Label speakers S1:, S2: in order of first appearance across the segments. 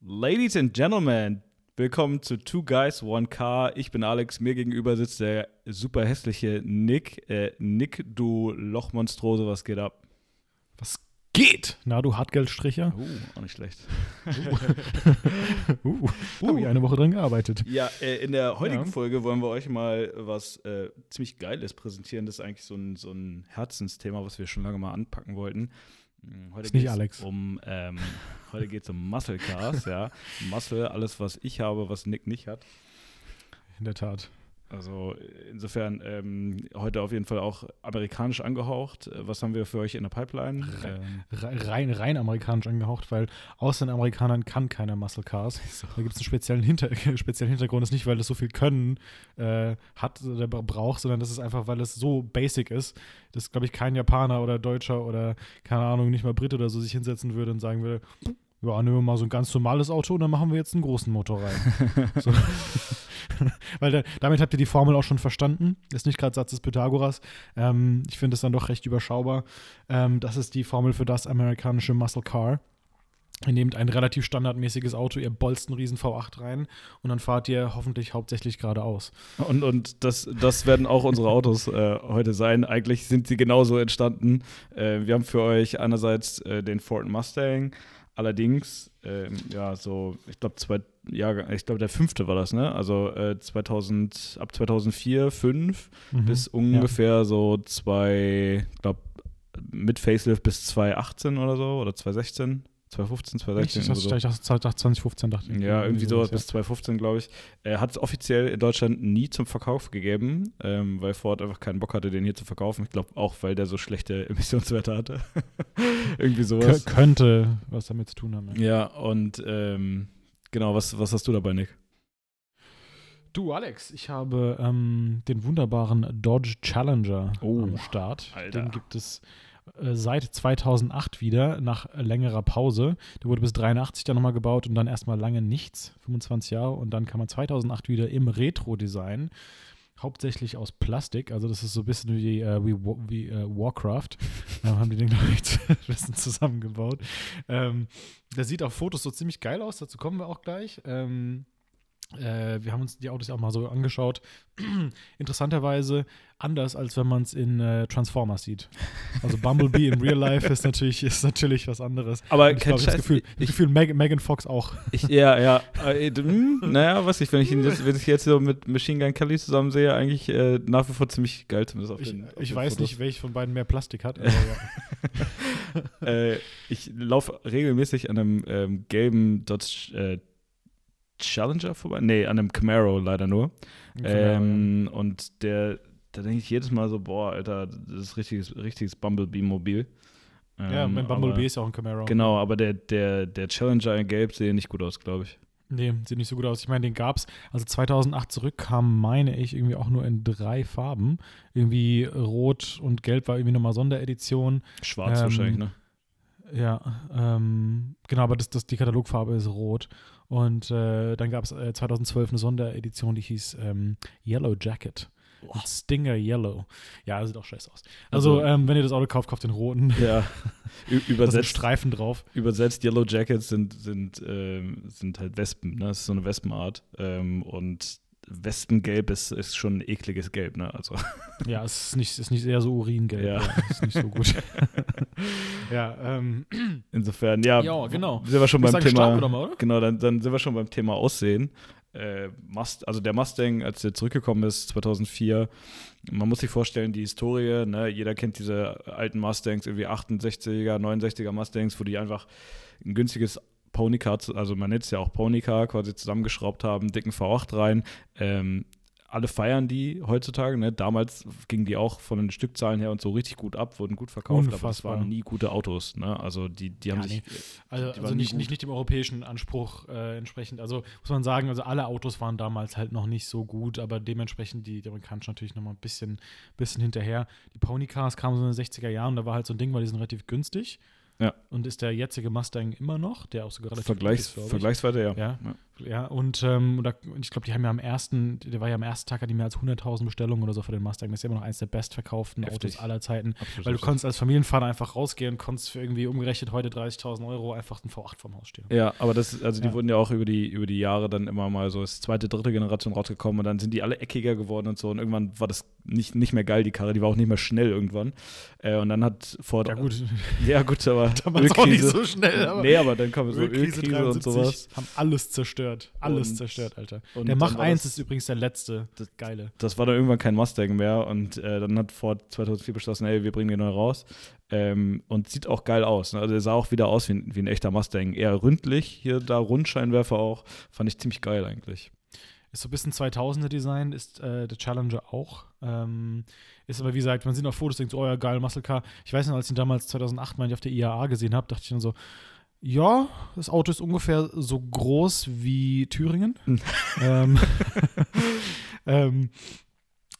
S1: Ladies and Gentlemen, willkommen zu Two Guys, One Car. Ich bin Alex, mir gegenüber sitzt der super hässliche Nick. Äh, Nick, du Lochmonstrose, was geht ab?
S2: Was geht? Na, du Hartgeldstricher?
S1: Uh, auch nicht schlecht.
S2: Uh, uh, habe ich eine Woche dran gearbeitet.
S1: Ja, äh, in der heutigen
S2: Ja.
S1: Folge wollen wir euch mal was äh, ziemlich Geiles präsentieren. Das ist eigentlich so ein, so ein Herzensthema, was wir schon lange mal anpacken wollten. Mm, Heute geht's
S2: Alex.
S1: Um, ähm, heute geht es um Muscle Cars, ja. Muscle, alles, was ich habe, was Nick nicht hat.
S2: In der Tat.
S1: Also insofern ähm, heute auf jeden Fall auch amerikanisch angehaucht. Äh, Was haben wir für euch in der Pipeline?
S2: Re-
S1: Ähm,
S2: Re- Rein, rein amerikanisch angehaucht, weil außer den Amerikanern kann keiner Muscle Cars. Da gibt es einen speziellen, Hinter speziellen Hintergrund. Das ist nicht, weil es so viel Können äh, hat oder bra- braucht, sondern das ist einfach, weil es so basic ist, dass, glaube ich, kein Japaner oder Deutscher oder, keine Ahnung, nicht mal Brit oder so sich hinsetzen würde und sagen würde, ja, nehmen wir mal so ein ganz normales Auto und dann machen wir jetzt einen großen Motor rein. so. Weil da, damit habt ihr die Formel auch schon verstanden. Ist nicht gerade Satz des Pythagoras. Ähm, ich finde es dann doch recht überschaubar. Ähm, das ist die Formel für das amerikanische Muscle Car. Ihr nehmt ein relativ standardmäßiges Auto, ihr bolzt einen riesen V8 rein und dann fahrt ihr hoffentlich hauptsächlich geradeaus.
S1: und und das, das werden auch unsere Autos äh, heute sein. Eigentlich sind sie genauso entstanden. Äh, wir haben für euch einerseits äh, den Ford Mustang, allerdings, ähm, ja, so, ich glaube, zwei Jahre, ich glaube, der fünfte war das, ne? Also äh, 2000, ab 2004, 5
S2: Mhm.
S1: bis ungefähr so zwei, ich glaube, mit Facelift bis 2018 oder so oder 2016, 2015,
S2: Ich
S1: 2016.
S2: dachte,
S1: oder so.
S2: ich dachte, 2015 dachte ich.
S1: Ja, irgendwie sowas
S2: ja.
S1: bis 2015, glaube ich. Er hat es offiziell in Deutschland nie zum Verkauf gegeben, ähm, weil Ford einfach keinen Bock hatte, den hier zu verkaufen. Ich glaube auch, weil der so schlechte Emissionswerte hatte. irgendwie sowas.
S2: könnte was damit zu tun haben. Ja.
S1: Ja, und ähm, genau, was, was hast du dabei, Nick?
S2: Du, Alex, ich habe ähm, den wunderbaren Dodge Challenger
S1: Oh,
S2: am Start.
S1: Alter.
S2: Den gibt es äh, seit 2008 wieder, nach längerer Pause. Der wurde bis 83 dann nochmal gebaut und dann erstmal lange nichts, 25 Jahre. Und dann kam er 2008 wieder im Retro-Design. Hauptsächlich aus Plastik, also das ist so ein bisschen wie, äh, wie, wie äh, Warcraft. Da haben die den, glaube ich, ein bisschen zusammengebaut. Ähm, der sieht auf Fotos so ziemlich geil aus, dazu kommen wir auch gleich. Ähm, äh, wir haben uns die Autos auch mal so angeschaut. Interessanterweise anders, als wenn man es in äh, Transformers sieht. Also Bumblebee in Real Life ist natürlich, ist natürlich was anderes.
S1: Aber
S2: ich glaube, ich habe das Gefühl,
S1: ich-
S2: ich, Gefühl Meg Megan Fox auch.
S1: Ich, ja, ja. Äh, hm, naja, was ich, wenn ich ihn jetzt, wenn ich jetzt so mit Machine Gun Kelly zusammen sehe, eigentlich äh, nach wie vor ziemlich geil, zumindest auf
S2: Ich,
S1: den, auf
S2: ich weiß
S1: Fotos.
S2: nicht, welch von beiden mehr Plastik hat. Aber ja.
S1: äh, ich laufe regelmäßig an einem ähm, gelben Dodge äh, Challenger vorbei. Nee, an einem Camaro leider nur. Ähm, und der, da denke ich jedes Mal so, boah, Alter, das ist richtiges, richtiges Bumblebee-Mobil.
S2: ja,
S1: Ähm,
S2: mein Bumblebee
S1: aber,
S2: ist ja auch ein Camaro.
S1: Genau, aber der, der, der Challenger in Gelb sehe nicht gut aus, glaube ich.
S2: Nee, sieht nicht so gut aus. Ich meine, den gab es, also 2008 zurückkam, meine ich, irgendwie auch nur in drei Farben. Irgendwie Rot und Gelb war irgendwie nochmal Sonderedition.
S1: Schwarz
S2: Ähm,
S1: wahrscheinlich, ne?
S2: Ja, ähm, genau, aber das, das, die Katalogfarbe ist rot. Und äh, dann gab es äh, 2012 eine Sonderedition, die hieß ähm, Yellow Jacket.
S1: Boah.
S2: Stinger Yellow. Ja, sieht auch scheiße aus. Also,
S1: Also-
S2: ähm, wenn ihr das Auto kauft, kauft den roten.
S1: Ja, Ü-
S2: Da sind
S1: übersetzt,
S2: Streifen drauf.
S1: übersetzt Yellow Jackets sind, sind, ähm, sind halt Wespen, ne? Das ist so eine Wespenart. Ähm, und Wespengelb ist, ist schon ein ekliges Gelb, ne? Also,
S2: Ja, es ist nicht, ist nicht eher so uringelb.
S1: Ja.
S2: Ja. ist nicht so gut. ja, ähm,
S1: insofern, ja.
S2: Ja, genau.
S1: Sind wir schon beim Thema.
S2: mal, oder?
S1: Genau, dann, dann sind wir schon beim Thema Aussehen. Äh, Must, also der Mustang, als der zurückgekommen ist, 2004, man muss sich vorstellen, die Historie, ne, jeder kennt diese alten Mustangs, irgendwie 68er, 69er Mustangs, wo die einfach ein günstiges Ponycar, also man nennt es ja auch Ponycar, quasi zusammengeschraubt haben, dicken V8 rein. Ähm, alle feiern die heutzutage. Ne? Damals gingen die auch von den Stückzahlen her und so richtig gut ab, wurden gut verkauft, aber das
S2: Unfassbar.
S1: waren nie gute Autos. Ne? Also die, die haben
S2: Ja,
S1: sich.
S2: Also,
S1: die
S2: also
S1: nie
S2: nicht, nicht, nicht dem europäischen Anspruch äh, entsprechend. Also muss man sagen, also alle Autos waren damals halt noch nicht so gut, aber dementsprechend die, die amerikanischen natürlich nochmal ein bisschen, bisschen hinterher. Die Ponycars kamen so in den 60er Jahren, da war halt so ein Ding, weil die sind relativ günstig.
S1: Ja.
S2: Und ist der jetzige Mustang immer noch, der auch sogar relativ
S1: Vergleichs,
S2: ist,
S1: vergleichsweise, ja.
S2: Ja.
S1: Ja.
S2: Ja, und, ähm, und ich glaube, die haben ja am ersten, der war ja am ersten Tag, hat die mehr als 100.000 Bestellungen oder so für den Mustang. Das ist ja immer noch eines der bestverkauften
S1: Heftig.
S2: Autos aller Zeiten.
S1: Absolut
S2: weil du konntest als Familienvater einfach rausgehen und konntest für irgendwie umgerechnet heute 30.000 Euro einfach einen V8 vom Haus stehen.
S1: Ja, aber das, also die
S2: Ja.
S1: wurden ja auch über die, über die Jahre dann immer mal so als zweite, dritte Generation rausgekommen und dann sind die alle eckiger geworden und so und irgendwann war das nicht, nicht mehr geil, die Karre, die war auch nicht mehr schnell irgendwann. Äh, und dann hat Ford.
S2: Ja, gut.
S1: Ja, gut, aber.
S2: Damals auch nicht
S1: Ölkrise.
S2: so schnell, aber.
S1: nee, aber dann kam so
S2: Ölkrise
S1: Ölkrise und
S2: 73
S1: sowas.
S2: haben alles zerstört. Alles
S1: Und-
S2: zerstört, Alter. Der Mach
S1: war
S2: 1
S1: das-
S2: ist übrigens der letzte.
S1: Das-
S2: Geile.
S1: Das war dann irgendwann kein Mustang mehr und äh, dann hat Ford 2004 beschlossen, ey, wir bringen den neu raus. Ähm, und sieht auch geil aus. Ne? Also er sah auch wieder aus wie, ein- wie ein echter Mustang. Eher ründlich, hier da Rundscheinwerfer auch. Fand ich ziemlich geil eigentlich.
S2: Ist so ein bisschen 2000er Design, ist äh, der Challenger auch. Ähm, ist aber wie gesagt, man sieht auf Fotos, denkt so, oh ja, geil, Muscle Car. Ich weiß noch, als ich ihn damals 2008 mal auf der IAA gesehen habe, dachte ich dann so, ja, das Auto ist ungefähr so groß wie Thüringen. ähm, ähm,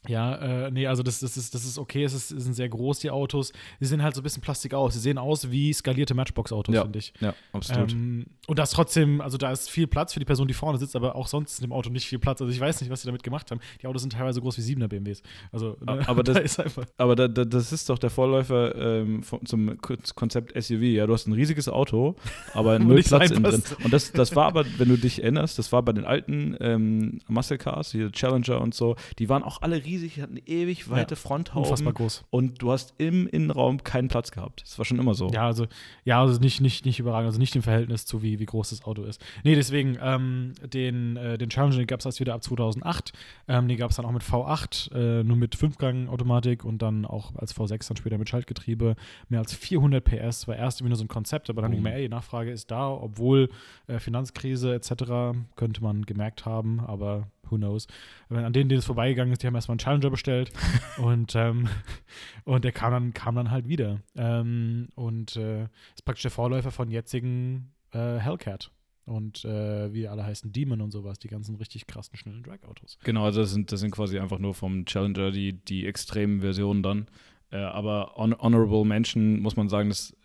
S2: ja, äh, nee, also das, das, ist, das ist okay, es, ist, es sind sehr groß, die Autos. Sie sehen halt so ein bisschen Plastik aus. Sie sehen aus wie skalierte Matchbox-Autos,
S1: Ja.
S2: finde ich.
S1: Ja, absolut.
S2: Ähm, und da ist trotzdem, also da ist viel Platz für die Person, die vorne sitzt, aber auch sonst ist in dem Auto nicht viel Platz. Also ich weiß nicht, was sie damit gemacht haben. Die Autos sind teilweise so groß wie 7er BMWs. Also, ne,
S1: Aber das-
S2: da ist einfach.
S1: Aber da, da, das ist doch der Vorläufer ähm, vom, zum Ko- Konzept SUV. Ja, du hast ein riesiges Auto, aber null Platz innen drin. Und das, das war aber, wenn du dich erinnerst, das war bei den alten ähm, Muscle Cars, die Challenger und so, die waren auch alle riesig, die hatten ewig weite Fronthauben.
S2: Unfassbar groß.
S1: Und du hast im Innenraum keinen Platz gehabt. Das war schon immer so.
S2: Ja, also, ja, also nicht, nicht, nicht überragend, also nicht im Verhältnis zu wie, wie groß das Auto ist. Nee, deswegen, ähm, den, äh, den Challenger gab es erst wieder ab 2008. Ähm, den gab es dann auch mit V8, äh, nur mit Fünfgang-Automatik und dann auch als V6 dann später mit Schaltgetriebe. Mehr als 400 PS, war erst immer nur so ein Konzept, aber dann
S1: Boom.
S2: gemerkt, ey, die Nachfrage ist da, obwohl äh, Finanzkrise etc. könnte man gemerkt haben, aber who knows. Wenn an denen, denen es vorbeigegangen ist, die haben erstmal einen Challenger bestellt und, ähm, und der kam dann, kam dann halt wieder. Ähm, und äh, ist praktisch der Vorläufer von jetzigen äh, Hellcat. Und äh, wie alle heißen, Demon und sowas, die ganzen richtig krassen, schnellen Drag-Autos.
S1: Genau, also das sind, das sind quasi einfach nur vom Challenger die, die extremen Versionen dann. Äh, aber hon Honorable Mention muss man sagen, dass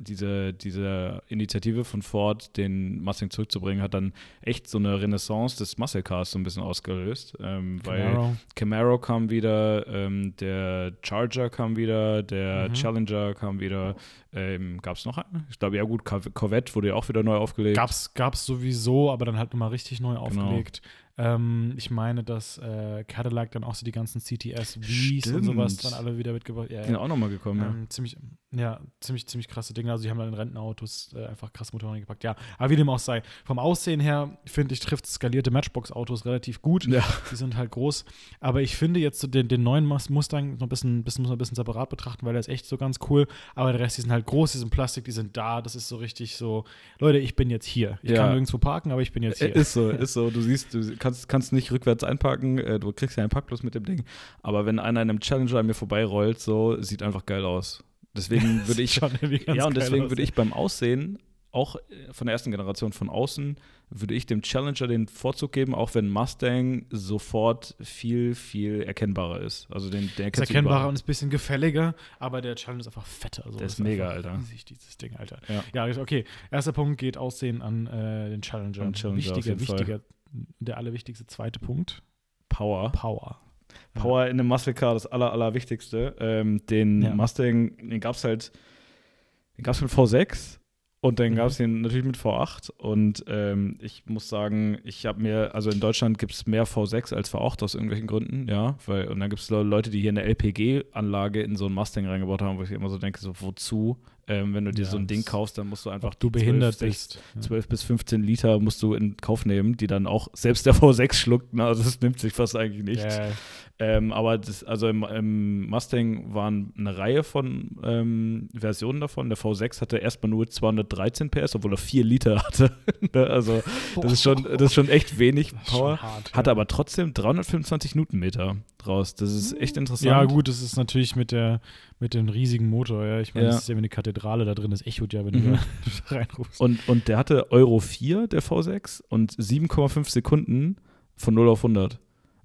S1: diese, diese Initiative von Ford, den Mustang zurückzubringen, hat dann echt so eine Renaissance des Muscle Cars so ein bisschen ausgelöst. Ähm, weil
S2: Camaro.
S1: Camaro kam wieder, ähm, der Charger kam wieder, der
S2: Mhm.
S1: Challenger kam wieder. Ähm, Gab es noch einen? Ich glaube, ja gut, Cor- Corvette wurde ja auch wieder neu aufgelegt.
S2: Gab's, gab's sowieso, aber dann halt nochmal richtig neu
S1: Genau.
S2: aufgelegt. Ähm, ich meine, dass äh, Cadillac dann auch so die ganzen CTS, Vs und sowas dann alle wieder mitgebracht. Ja,
S1: Die sind
S2: ja.
S1: auch nochmal gekommen, ja.
S2: Ähm, ziemlich, ja, ziemlich, ziemlich krasse Dinge. Also, die haben dann in Rentenautos äh, einfach krass Motoren gepackt. Ja, aber wie dem auch sei. Vom Aussehen her, finde ich, trifft skalierte Matchbox-Autos relativ gut.
S1: Ja.
S2: Die sind halt groß. Aber ich finde jetzt so den, den neuen Mus- Mustang noch ein bisschen, bisschen, muss man ein bisschen separat betrachten, weil der ist echt so ganz cool. Aber der Rest, die sind halt groß, die sind Plastik, die sind da. Das ist so richtig so, Leute, ich bin jetzt hier. Ich
S1: Ja.
S2: kann nirgendwo parken, aber ich bin jetzt hier.
S1: Ist so, ist so. Du siehst, du kannst, kannst nicht rückwärts einparken, äh, du kriegst ja einen Parkplatz mit dem Ding. Aber wenn einer in einem Challenger an mir vorbeirollt, so, sieht einfach geil aus. Deswegen würde ich,
S2: Schon irgendwie ganz
S1: ja, und deswegen würde ich beim Aussehen, auch äh, von der ersten Generation von außen, würde ich dem Challenger den Vorzug geben, auch wenn Mustang sofort viel, viel erkennbarer ist. Also den, der
S2: ist erkennbarer und ist ein bisschen gefälliger, aber der Challenge ist einfach fetter. Also
S1: Der ist
S2: das
S1: mega, Alter.
S2: Riesig, dieses Ding, Alter.
S1: Ja.
S2: Ja, okay. Erster Punkt geht Aussehen an äh, den Challenger.
S1: An Challenger
S2: wichtiger,
S1: jeden Fall.
S2: wichtiger, der allerwichtigste zweite Punkt.
S1: Power.
S2: Power.
S1: Power in einem Muscle Car, das aller, allerwichtigste. Ähm, den
S2: Ja.
S1: Mustang, den gab es halt, den gab es mit V6 und dann
S2: Mhm.
S1: gab es den natürlich mit V8. Und ähm, ich muss sagen, ich habe mir, also in Deutschland gibt es mehr V6 als V8 aus irgendwelchen Gründen, ja. Weil, und dann gibt es Leute, die hier eine LPG-Anlage in so einen Mustang reingebaut haben, wo ich immer so denke, so wozu? Ähm, wenn du dir
S2: Ja,
S1: so ein Ding kaufst, dann musst du einfach
S2: du
S1: 12,
S2: behindert
S1: 16,
S2: bist. Ja.
S1: 12 bis 15 Liter musst du in Kauf nehmen, die dann auch selbst der V6 schluckt. Ne? Also das nimmt sich fast eigentlich nicht.
S2: Ja,
S1: Ähm, aber das, also im, im Mustang waren eine Reihe von ähm, Versionen davon. Der V6 hatte erstmal nur 213 PS, obwohl er 4 Liter hatte. Ne, also das ist, schon, das ist schon echt wenig Power.
S2: hart,
S1: Hatte
S2: ja.
S1: aber trotzdem 325 Newtonmeter raus. Das ist echt interessant.
S2: Ja, gut, das ist natürlich mit der mit dem riesigen Motor, ja. Ich meine, das ist ja wie eine Kathedrale da drin, das echot ja, wenn
S1: Mhm.
S2: du da reinrufst.
S1: Und, und der hatte Euro 4, der V6, und 7,5 Sekunden von 0 auf 100.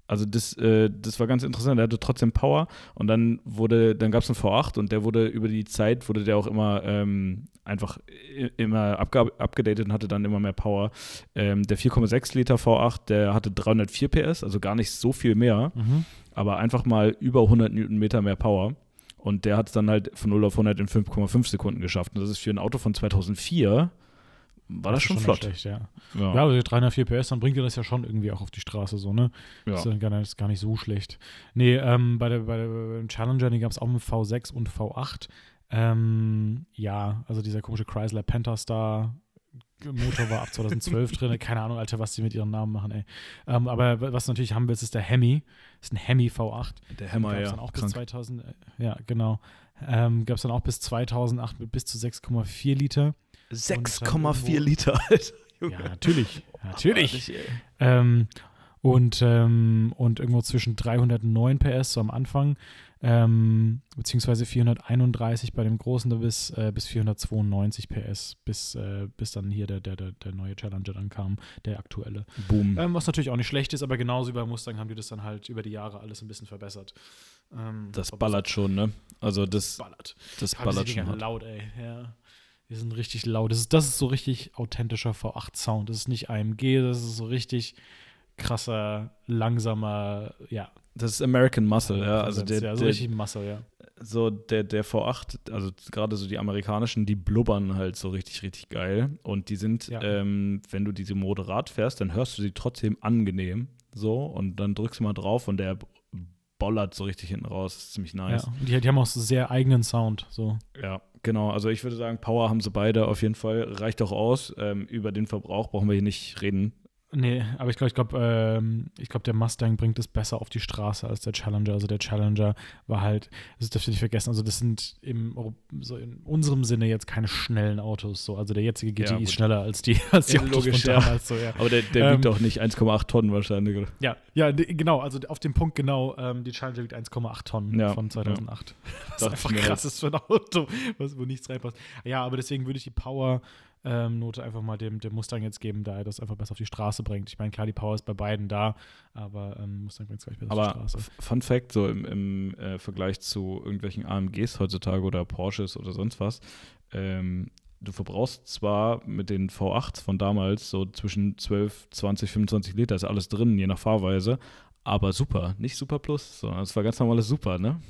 S1: Also das, äh, das war ganz interessant. Der hatte trotzdem Power und dann wurde, dann gab es einen V8 und der wurde über die Zeit wurde der auch immer ähm, einfach immer abgedatet und hatte dann immer mehr Power. Ähm, der 4,6 Liter V8, der hatte 304 PS, also gar nicht so viel mehr, mhm. aber einfach mal über 100 Newtonmeter mehr Power. Und der hat es dann halt von 0 auf 100 in 5,5 Sekunden geschafft. Und das ist für ein Auto von 2004 war das, das schon, schon flott. Schlecht,
S2: ja. Ja. ja, also 304 PS, dann bringt ihr das ja schon irgendwie auch auf die Straße so, ne? Ja. Das ist, gar nicht, ist gar nicht so schlecht. Nee, ähm, bei der, bei der Challenger, die gab es auch mit V6 und V8. Ähm, ja, also dieser komische Chrysler Pentastar Motor war ab 2012 drin. Keine Ahnung, Alter, was die mit ihren Namen machen, ey. Ähm, aber was du natürlich haben willst, ist der Hemi. Das ist ein Hemi V8.
S1: Der Hammer, ja.
S2: Dann auch bis 2000, äh, ja, genau. Ähm, Gab es dann auch bis 2008 mit bis zu 6,4 Liter.
S1: 6,4 Liter, Alter.
S2: Ja, natürlich. Natürlich. Ähm, und, ähm, und irgendwo zwischen 309 PS so am Anfang, ähm, beziehungsweise 431 bei dem großen bis, äh, bis 492 PS, bis, äh, bis dann hier der, der, der, neue Challenger dann kam, der aktuelle.
S1: Boom.
S2: Ähm, was natürlich auch nicht schlecht ist, aber genauso wie bei Mustang haben die das dann halt über die Jahre alles ein bisschen verbessert.
S1: Ähm, das ballert schon, ne? Also das ballert. Das ballert schon.
S2: laut, ey. Ja. Die sind richtig laut. Das ist, das ist so richtig authentischer V8-Sound. Das ist nicht AMG, das ist so richtig krasser, langsamer, ja.
S1: Das ist American Muscle, ja. Also der,
S2: ja, so der, richtig Muscle, ja.
S1: So der, der V8, also gerade so die amerikanischen, die blubbern halt so richtig, richtig geil. Und die sind, ja. ähm, wenn du diese moderat fährst, dann hörst du sie trotzdem angenehm. So, und dann drückst du mal drauf und der bollert so richtig hinten raus. Das ist ziemlich nice.
S2: Ja, die, die haben auch so sehr eigenen Sound. So.
S1: Ja, genau. Also ich würde sagen, Power haben sie beide auf jeden Fall. Reicht auch aus. Ähm, über den Verbrauch brauchen wir hier nicht reden.
S2: Nee, aber ich glaube, ich glaube, ähm, ich glaube, der Mustang bringt es besser auf die Straße als der Challenger. Also der Challenger war halt, das dürft ihr nicht vergessen, also das sind im, so in unserem Sinne jetzt keine schnellen Autos. So. Also der jetzige GTI ja, ist schneller als die, als die ja,
S1: Autos logisch, von damals. So, ja. Aber der, der ähm, wiegt auch nicht 1,8 Tonnen wahrscheinlich. Oder?
S2: Ja, ja, genau, also auf dem Punkt genau, ähm, die Challenger wiegt 1,8 Tonnen von 2008. Das ist einfach krass ist für ein Auto, was, wo nichts reinpasst. Ja, aber deswegen würde ich die Power ähm, Note einfach mal dem, dem Mustang jetzt geben, da er das einfach besser auf die Straße bringt. Ich meine, klar, die Power ist bei beiden da, aber ähm, Mustang bringt es gleich besser
S1: aber
S2: auf die Straße.
S1: Fun Fact, so im, im äh, Vergleich zu irgendwelchen AMGs heutzutage oder Porsches oder sonst was, ähm, du verbrauchst zwar mit den V8s von damals so zwischen 12, 20, 25 Liter, ist alles drin, je nach Fahrweise, aber super, nicht Super Plus, sondern es war ganz normales Super, ne?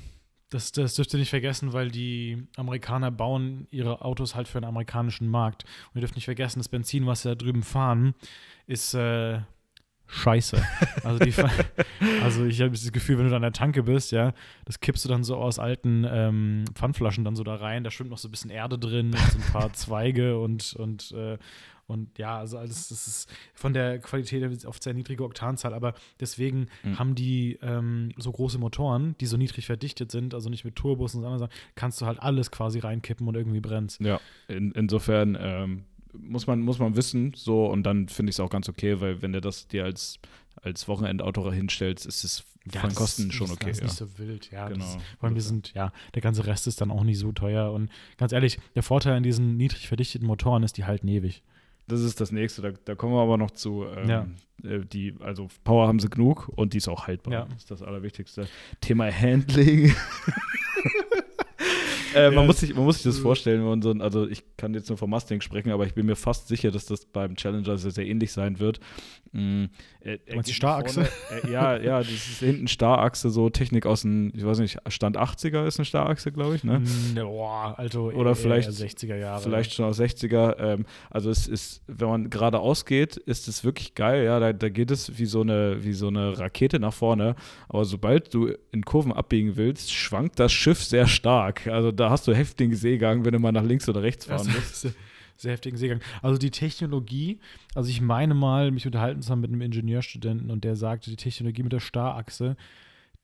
S2: Das, das dürft ihr nicht vergessen, weil die Amerikaner bauen ihre Autos halt für den amerikanischen Markt. Und ihr dürft nicht vergessen, das Benzin, was sie da drüben fahren, ist äh, scheiße. Also, die, also ich habe das Gefühl, wenn du da an der Tanke bist, ja, das kippst du dann so aus alten ähm, Pfandflaschen dann so da rein. Da schwimmt noch so ein bisschen Erde drin, so ein paar Zweige und, und, äh, und ja, also alles, das ist von der Qualität oft sehr niedrige Oktanzahl, aber deswegen mhm. haben die ähm, so große Motoren, die so niedrig verdichtet sind, also nicht mit Turbos und so anderen kannst du halt alles quasi reinkippen und irgendwie brennt.
S1: Ja, in, insofern ähm, muss, man, muss man wissen, so und dann finde ich es auch ganz okay, weil wenn du das dir als, als Wochenendauto hinstellst, ist es ja, von Kosten schon okay. Das
S2: ist ja. nicht so wild, ja. Genau. Das, weil wir sind, ja, der ganze Rest ist dann auch nicht so teuer und ganz ehrlich, der Vorteil an diesen niedrig verdichteten Motoren ist, die halten ewig
S1: das ist das nächste. Da, da, kommen wir aber noch zu. Ähm, ja. Äh, die, also Power haben sie genug und die ist auch haltbar. Ja. Das ist das Allerwichtigste. Thema Handling. Äh, man, muss sich, man muss sich das vorstellen, wenn man so, also ich kann jetzt nur vom Mustang sprechen, aber ich bin mir fast sicher, dass das beim Challenger sehr, sehr ähnlich sein wird.
S2: Mhm. Er, er die Starachse?
S1: Vorne, äh, ja, ja, das ist hinten Starachse, so Technik aus dem, ich weiß nicht, Stand 80er ist eine Starachse, glaube ich, ne?
S2: Mm, boah, also
S1: Oder vielleicht
S2: 60er Jahre.
S1: Vielleicht schon aus 60er. Ähm, also es ist, wenn man geradeaus geht, ist es wirklich geil, ja, da, da geht es wie so, eine, wie so eine Rakete nach vorne. Aber sobald du in Kurven abbiegen willst, schwankt das Schiff sehr stark. Also da hast du heftigen Seegang, wenn du mal nach links oder rechts fahren musst.
S2: Sehr heftigen Seegang. Also die Technologie, also ich meine mal, mich unterhalten zu haben mit einem Ingenieurstudenten und der sagte, die Technologie mit der Starachse,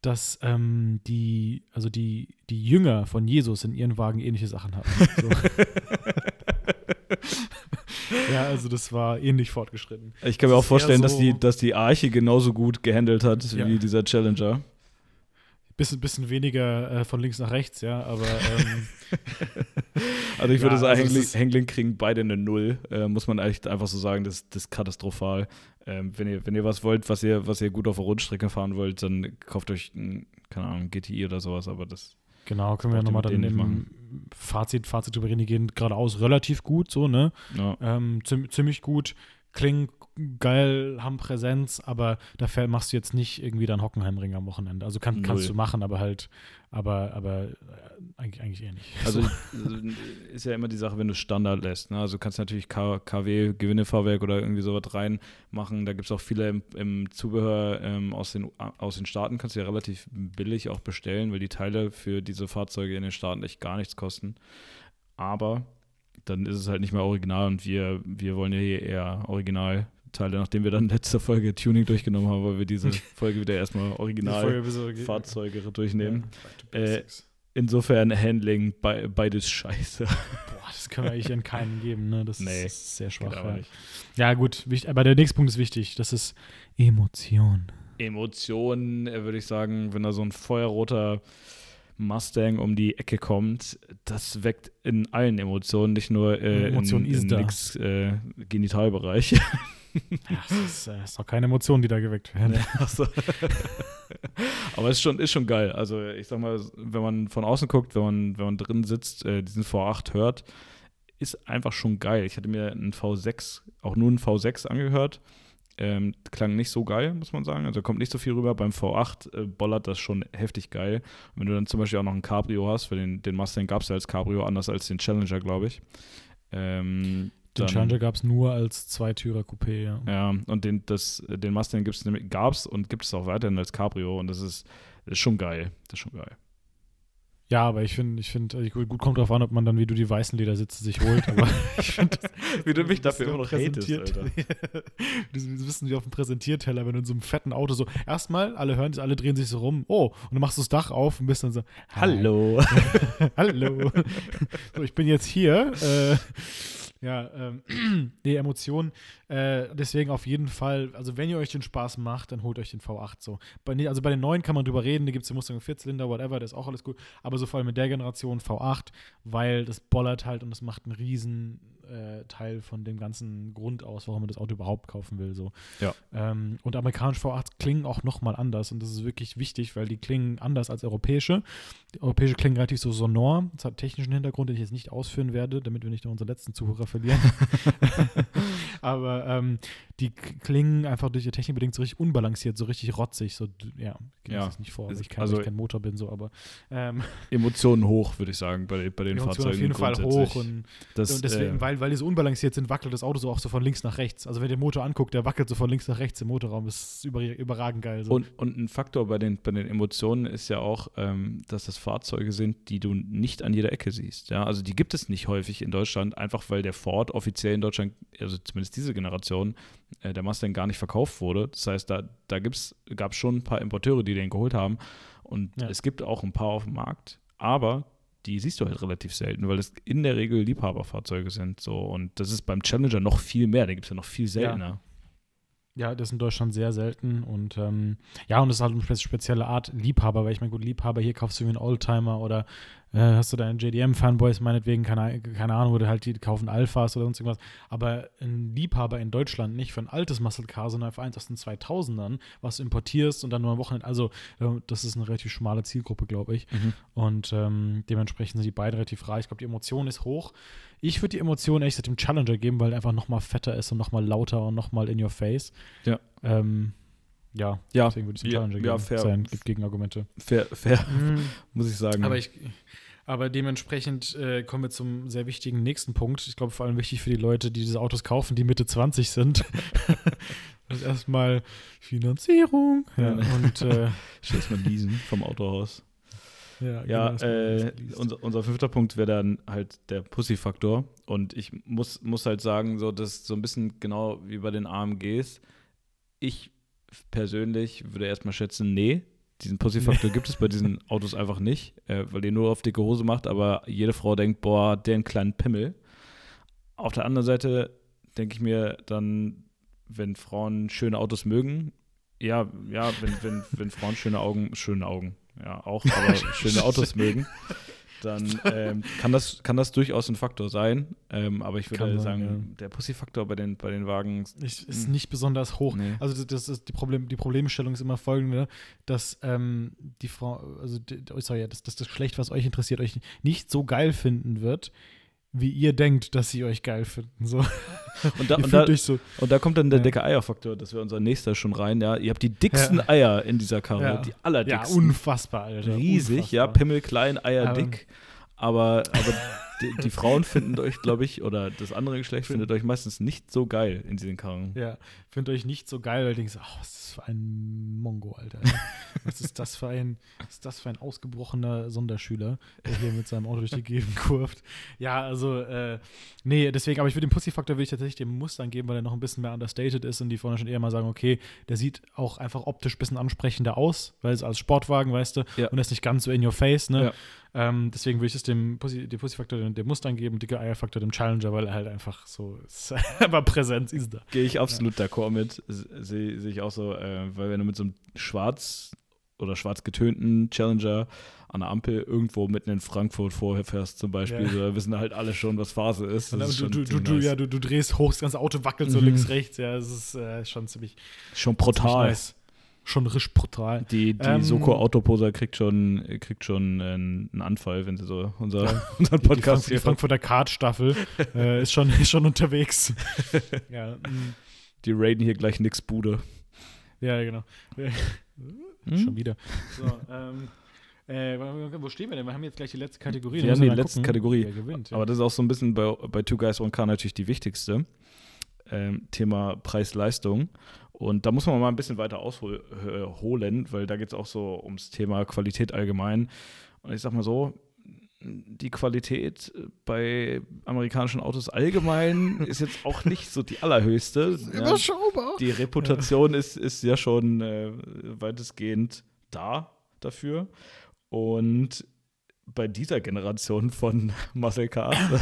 S2: dass ähm, die, also die, die Jünger von Jesus in ihren Wagen ähnliche Sachen hatten. So. ja, also das war ähnlich fortgeschritten.
S1: Ich kann mir auch vorstellen, so dass, die, dass die Arche genauso gut gehandelt hat ja. wie dieser Challenger
S2: bisschen, bisschen weniger äh, von links nach rechts, ja, aber ähm,
S1: Also ich würde
S2: Ja,
S1: sagen,
S2: also
S1: Hengling, kriegen beide eine Null. Äh, muss man echt einfach so sagen, das, das ist katastrophal. Ähm, wenn, ihr, wenn ihr was wollt, was ihr, was ihr gut auf der Rundstrecke fahren wollt, dann kauft euch ein, keine Ahnung, GTI oder sowas, aber das.
S2: genau, können wir ja nochmal dann im Fazit, Fazit drüber reden, die gehen geradeaus relativ gut, so, ne?
S1: Ja.
S2: Ähm, ziem- ziemlich gut, klingen geil, haben Präsenz, aber dafür machst du jetzt nicht irgendwie dann Hockenheimring am Wochenende. Also kann, kannst du machen, aber halt, aber, aber äh, eigentlich, eigentlich eher nicht.
S1: Also ist ja immer die Sache, wenn du Standard lässt. Ne? Also du kannst natürlich K KW, Gewinnefahrwerk oder irgendwie sowas reinmachen. Da gibt es auch viele im, im Zubehör ähm, aus, den, aus den Staaten, kannst du ja relativ billig auch bestellen, weil die Teile für diese Fahrzeuge in den Staaten echt gar nichts kosten. Aber dann ist es halt nicht mehr original und wir, wir wollen ja hier eher Originalteile, nachdem wir dann letzte Folge Tuning durchgenommen haben, weil wir diese Folge wieder erstmal original Fahrzeuge durchnehmen. Äh, Insofern Handling bei, beides scheiße.
S2: Boah, das können wir eigentlich an keinen geben, ne? Das
S1: Nee,
S2: ist sehr schwach. Ja. ja, gut, wichtig, aber der nächste Punkt ist wichtig. Das ist Emotion.
S1: Emotionen, äh, würde ich sagen, wenn da so ein feuerroter Mustang um die Ecke kommt, das weckt in allen Emotionen, nicht nur äh,
S2: Emotion
S1: in, in nix, äh, Genitalbereich.
S2: Das ist, äh, ist doch keine Emotion, die da geweckt werden.
S1: So. Aber es ist schon, ist schon geil. Also ich sag mal, wenn man von außen guckt, wenn man, wenn man drin sitzt, äh, diesen V8 hört, ist einfach schon geil. Ich hatte mir einen V6, auch nur einen V6 angehört. Ähm, klang nicht so geil, muss man sagen. Also kommt nicht so viel rüber. Beim V8 äh, bollert das schon heftig geil. Und wenn du dann zum Beispiel auch noch ein Cabrio hast, für den, den Mustang gab es ja als Cabrio, anders als den Challenger, glaube ich. Ähm,
S2: Den Challenger gab es nur als Zweitürer Coupé, ja.
S1: ja, und den, das, den Mustang nämlich- gab's und gibt es auch weiterhin als Cabrio und das ist, das ist schon geil. Das ist schon geil.
S2: Ja, aber ich finde, ich finde, also gut, kommt drauf an, ob man dann wie du die weißen Ledersitze sich holt, aber ich finde,
S1: Wie du mich
S2: das
S1: dafür immer noch hatest,
S2: präsentiert.
S1: Alter.
S2: das wissen wie auf dem Präsentierteller, wenn du in so einem fetten Auto so, erstmal, alle hören, alle drehen sich so rum, oh, und dann machst du das Dach auf und bist dann so,
S1: Hallo.
S2: Hallo. so, ich bin jetzt hier. Äh, ja, ähm, nee, Emotionen. Äh, deswegen auf jeden Fall, also wenn ihr euch den Spaß macht, dann holt euch den V8 so. Bei, den- also bei den neuen kann man drüber reden, da gibt es den Mustang Vierzylinder, whatever, das ist auch alles gut. Aber so vor allem mit der Generation V8, weil das bollert halt und das macht einen riesen äh, Teil von dem ganzen Grund aus, warum man das Auto überhaupt kaufen will. So.
S1: Ja.
S2: Ähm, und amerikanische V8 klingen auch nochmal anders und das ist wirklich wichtig, weil die klingen anders als europäische. Die europäische klingen relativ so sonor. Das hat technischen Hintergrund, den ich jetzt nicht ausführen werde, damit wir nicht noch unsere letzten Zuhörer verlieren. Aber ähm, die klingen einfach durch die Technik bedingt so richtig unbalanciert, so richtig rotzig. So, ja, ich
S1: Ja.
S2: das nicht vor, weil ich kein,
S1: also-
S2: ich kein Motor bin, so, aber ähm,
S1: Emotionen hoch, würde ich sagen, bei, bei den
S2: Emotionen
S1: Fahrzeugen.
S2: auf jeden Fall hoch und
S1: Das,
S2: und deswegen,
S1: äh,
S2: weil, weil die so unbalanciert sind, wackelt das Auto so auch so von links nach rechts. Also wenn ihr den Motor anguckt, der wackelt so von links nach rechts im Motorraum. Das ist über, überragend geil. So.
S1: Und, und ein Faktor bei den, bei den Emotionen ist ja auch, ähm, dass das Fahrzeuge sind, die du nicht an jeder Ecke siehst. Ja? Also die gibt es nicht häufig in Deutschland, einfach weil der Ford offiziell in Deutschland, also zumindest diese Generation, äh, der Mustang gar nicht verkauft wurde. Das heißt, da, da gab es schon ein paar Importeure, die den geholt haben. Und
S2: Ja.
S1: es gibt auch ein paar auf dem Markt, aber die siehst du halt relativ selten, weil es in der Regel Liebhaberfahrzeuge sind. So. Und das ist beim Challenger noch viel mehr, den gibt es ja noch viel seltener.
S2: Ja, das ist in Deutschland sehr selten und ähm, ja, und das ist halt eine spe- spezielle Art Liebhaber, weil ich meine, gut, Liebhaber, hier kaufst du einen Oldtimer oder äh, hast du deine JDM-Fanboys meinetwegen, keine, keine Ahnung, oder halt die kaufen Alphas oder sonst irgendwas, aber ein Liebhaber in Deutschland nicht für ein altes Muscle Car, sondern für eins aus den 2000ern, was du importierst und dann nur am Wochenende, also äh, das ist eine relativ schmale Zielgruppe, glaube ich
S1: Mhm.
S2: und ähm, dementsprechend sind die beiden relativ reich. Ich glaube, die Emotion ist hoch. Ich würde die Emotion echt dem Challenger geben, weil er einfach noch mal fetter ist und noch mal lauter und noch mal in your face.
S1: Ja.
S2: Ähm, ja,
S1: Ja,
S2: deswegen würde ich dem
S1: ja,
S2: Challenger
S1: ja,
S2: geben.
S1: fair.
S2: Sein, gibt Gegenargumente.
S1: Fair, fair muss ich sagen.
S2: aber ich aber dementsprechend äh, kommen wir zum sehr wichtigen nächsten Punkt. Ich glaube, vor allem wichtig für die Leute, die diese Autos kaufen, die Mitte 20 sind. das ist erstmal Finanzierung. Ja, und äh,
S1: Ich will mal leasen vom Autohaus.
S2: ja,
S1: Ja,
S2: genau, dass
S1: äh, unser, unser fünfter Punkt wäre dann halt der Pussy-Faktor. Und ich muss, muss halt sagen, so, das ist so ein bisschen genau wie bei den AMGs. Ich persönlich würde erstmal schätzen, nee, diesen Pussy-Faktor gibt es bei diesen Autos einfach nicht, äh, weil die nur auf dicke Hose macht, aber jede Frau denkt, boah, der einen kleinen Pimmel. Auf der anderen Seite denke ich mir dann, wenn Frauen schöne Autos mögen, ja, ja, wenn, wenn, wenn Frauen schöne Augen, schöne Augen, ja auch, aber schöne Autos mögen, dann ähm, kann, das, kann das durchaus ein Faktor sein. Ähm, aber ich würde sagen,
S2: ja.
S1: der Pussy-Faktor bei den, bei den Wagen
S2: ist, ist
S1: Hm.
S2: nicht besonders hoch.
S1: Nee.
S2: Also das, ist die, Problem, die Problemstellung ist immer folgende, dass ähm, die Frau, also die, oh, sorry, ja, dass, dass das Geschlecht, was euch interessiert, euch nicht so geil finden wird, wie ihr denkt, dass sie euch geil finden. So.
S1: Und da, und, da,
S2: so.
S1: und da kommt dann der
S2: Ja.
S1: dicke Eierfaktor, das wäre unser nächster schon rein. Ja, ihr habt die dicksten Eier in dieser Karre,
S2: Ja.
S1: die
S2: Ja,
S1: allerdicksten.
S2: unfassbar, Alter.
S1: riesig, ja,
S2: unfassbar.
S1: Pimmel klein, Eier dick. Aber, aber die, die Frauen finden euch, glaube ich, oder das andere Geschlecht findet euch meistens nicht so geil in diesen Karren.
S2: Ja, findet euch nicht so geil, weil ihr denkt, ach, was ist das für ein Mongo, Alter. Was ist das für ein, was ist das für ein ausgebrochener Sonderschüler, der hier mit seinem Auto durch die Gegend kurft. Ja, also, äh, nee, deswegen, aber ich würde den Pussy-Faktor würde ich tatsächlich dem Mustang geben, weil er noch ein bisschen mehr understated ist und die vorne schon eher mal sagen, okay, der sieht auch einfach optisch ein bisschen ansprechender aus, weil es als Sportwagen, weißt du,
S1: Ja.
S2: und er ist nicht ganz so in your face, ne?
S1: Ja.
S2: Ähm, deswegen würde ich es dem Pussy, dem Pussy-Faktor dem, dem Mustang geben, dicke Eier-Faktor dem Challenger, weil er halt einfach so ist. aber Präsenz ist da.
S1: Gehe ich absolut d'accord mit. Sehe seh ich auch so, äh, weil wenn du mit so einem schwarz oder schwarz getönten Challenger an der Ampel irgendwo mitten in Frankfurt vorher fährst zum Beispiel,
S2: Ja.
S1: so, da wissen halt alle schon, was Phase ist. Das ist
S2: du, du, du,
S1: ziemlich nice.
S2: ja, du, du drehst hoch, das ganze Auto wackelt so
S1: Mhm.
S2: links, rechts. Ja, es ist äh, schon ziemlich,
S1: schon
S2: ziemlich
S1: brutal.
S2: nice. Schon richtig brutal.
S1: Die, die
S2: Ähm,
S1: Soko Autoposer kriegt schon, kriegt schon äh, einen Anfall, wenn sie so unser,
S2: Ja.
S1: unseren
S2: Die,
S1: Podcast
S2: Frank die Frankfurter Kart-Staffel äh, ist, schon, ist schon unterwegs. ja, mm,
S1: Die raiden hier gleich nix Bude.
S2: ja, genau.
S1: Hm?
S2: Schon wieder. So, ähm, äh, wo stehen wir denn? Wir haben jetzt gleich die letzte Kategorie.
S1: Wir haben die letzte
S2: gucken,
S1: Kategorie.
S2: Gewinnt. Ja.
S1: Aber das ist auch so ein bisschen bei, bei Two Guys One Car natürlich die wichtigste. Ähm, Thema Preis-Leistung. Und da muss man mal ein bisschen weiter ausholen, weil da geht es auch so ums Thema Qualität allgemein. Und ich sag mal so, die Qualität bei amerikanischen Autos allgemein ist jetzt auch nicht so die allerhöchste. Ja,
S2: Überschaubar.
S1: die Reputation ist, ist ja schon äh, weitestgehend da dafür. Und bei dieser Generation von Muscle Cars,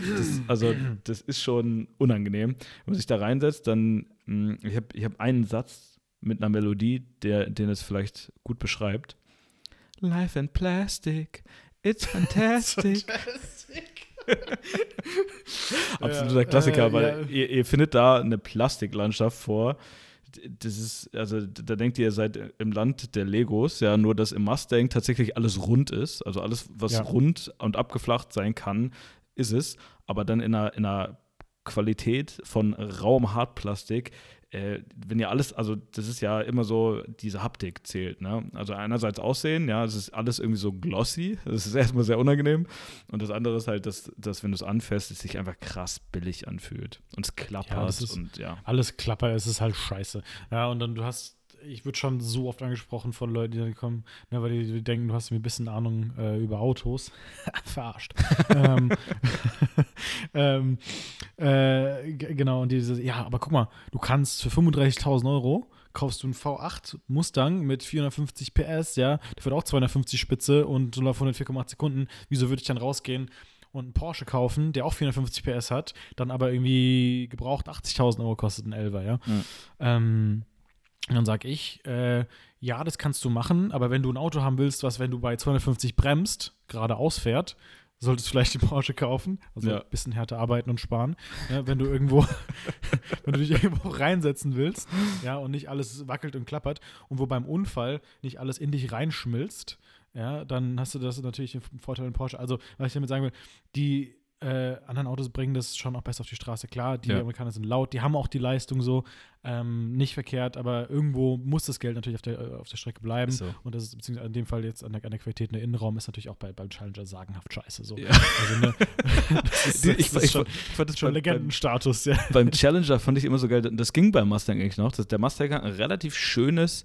S1: das, also das ist schon unangenehm. Wenn man sich da reinsetzt, dann, ich habe ich hab einen Satz mit einer Melodie, der, den es vielleicht gut beschreibt. Life in plastic, it's fantastic. Absoluter
S2: Ja,
S1: Klassiker,
S2: äh,
S1: weil
S2: ja.
S1: ihr, ihr findet da eine Plastiklandschaft vor. Das ist, also da denkt ihr, ihr seid im Land der Legos, ja, nur dass im Mustang tatsächlich alles rund ist. Also alles, was
S2: Ja.
S1: rund und abgeflacht sein kann, ist es. Aber dann in einer, in einer Qualität von rauem Hartplastik, äh, wenn ihr alles, also das ist ja immer so, diese Haptik zählt, ne? Also einerseits Aussehen, ja, es ist alles irgendwie so glossy, das ist erstmal sehr unangenehm. Und das andere ist halt, dass, dass wenn du es anfährst, es sich einfach krass billig anfühlt. Und es klappert
S2: Ja,
S1: und ja.
S2: alles klapper, es ist halt scheiße. Ja, und dann du hast, ich würde schon so oft angesprochen von Leuten, die dann kommen, ne, weil die, die denken, du hast mir ein bisschen Ahnung äh, über Autos. Verarscht. ähm, ähm, äh, genau, und diese, ja, aber guck mal, du kannst für 35.000 Euro kaufst du einen V8 Mustang mit 450 PS, ja, der fährt auch 250 Spitze und so läuft 104,8 Sekunden. Wieso würde ich dann rausgehen und einen Porsche kaufen, der auch 450 PS hat, dann aber irgendwie gebraucht 80.000 Euro kostet ein Elfer, ja.
S1: Mhm.
S2: Ähm, und dann sag ich, äh, ja, das kannst du machen, aber wenn du ein Auto haben willst, was, wenn du bei 250 bremst, geradeaus fährt, solltest du vielleicht den Porsche kaufen. Also
S1: Ja.
S2: ein bisschen härter arbeiten und sparen. Ja, wenn du irgendwo, wenn du dich irgendwo reinsetzen willst, ja, und nicht alles wackelt und klappert und wo beim Unfall nicht alles in dich reinschmilzt, ja, dann hast du das natürlich den Vorteil in Porsche. Also, was ich damit sagen will, die äh, anderen Autos bringen das schon auch besser auf die Straße. Klar, die
S1: Ja.
S2: Amerikaner sind laut, die haben auch die Leistung so, ähm, nicht verkehrt, aber irgendwo muss das Geld natürlich auf der, äh, auf der Strecke bleiben.
S1: So.
S2: Und das ist beziehungsweise in dem Fall jetzt an der, an der Qualität in der Innenraum ist natürlich auch bei, beim Challenger sagenhaft scheiße. So.
S1: Ja.
S2: Also, ne, das ist, das
S1: ich,
S2: ist
S1: ich,
S2: schon,
S1: ich fand das
S2: schon
S1: beim, beim,
S2: Legendenstatus, ja.
S1: beim Challenger fand ich immer so geil, das ging beim Mustang eigentlich noch, dass der Mustang hat ein relativ schönes,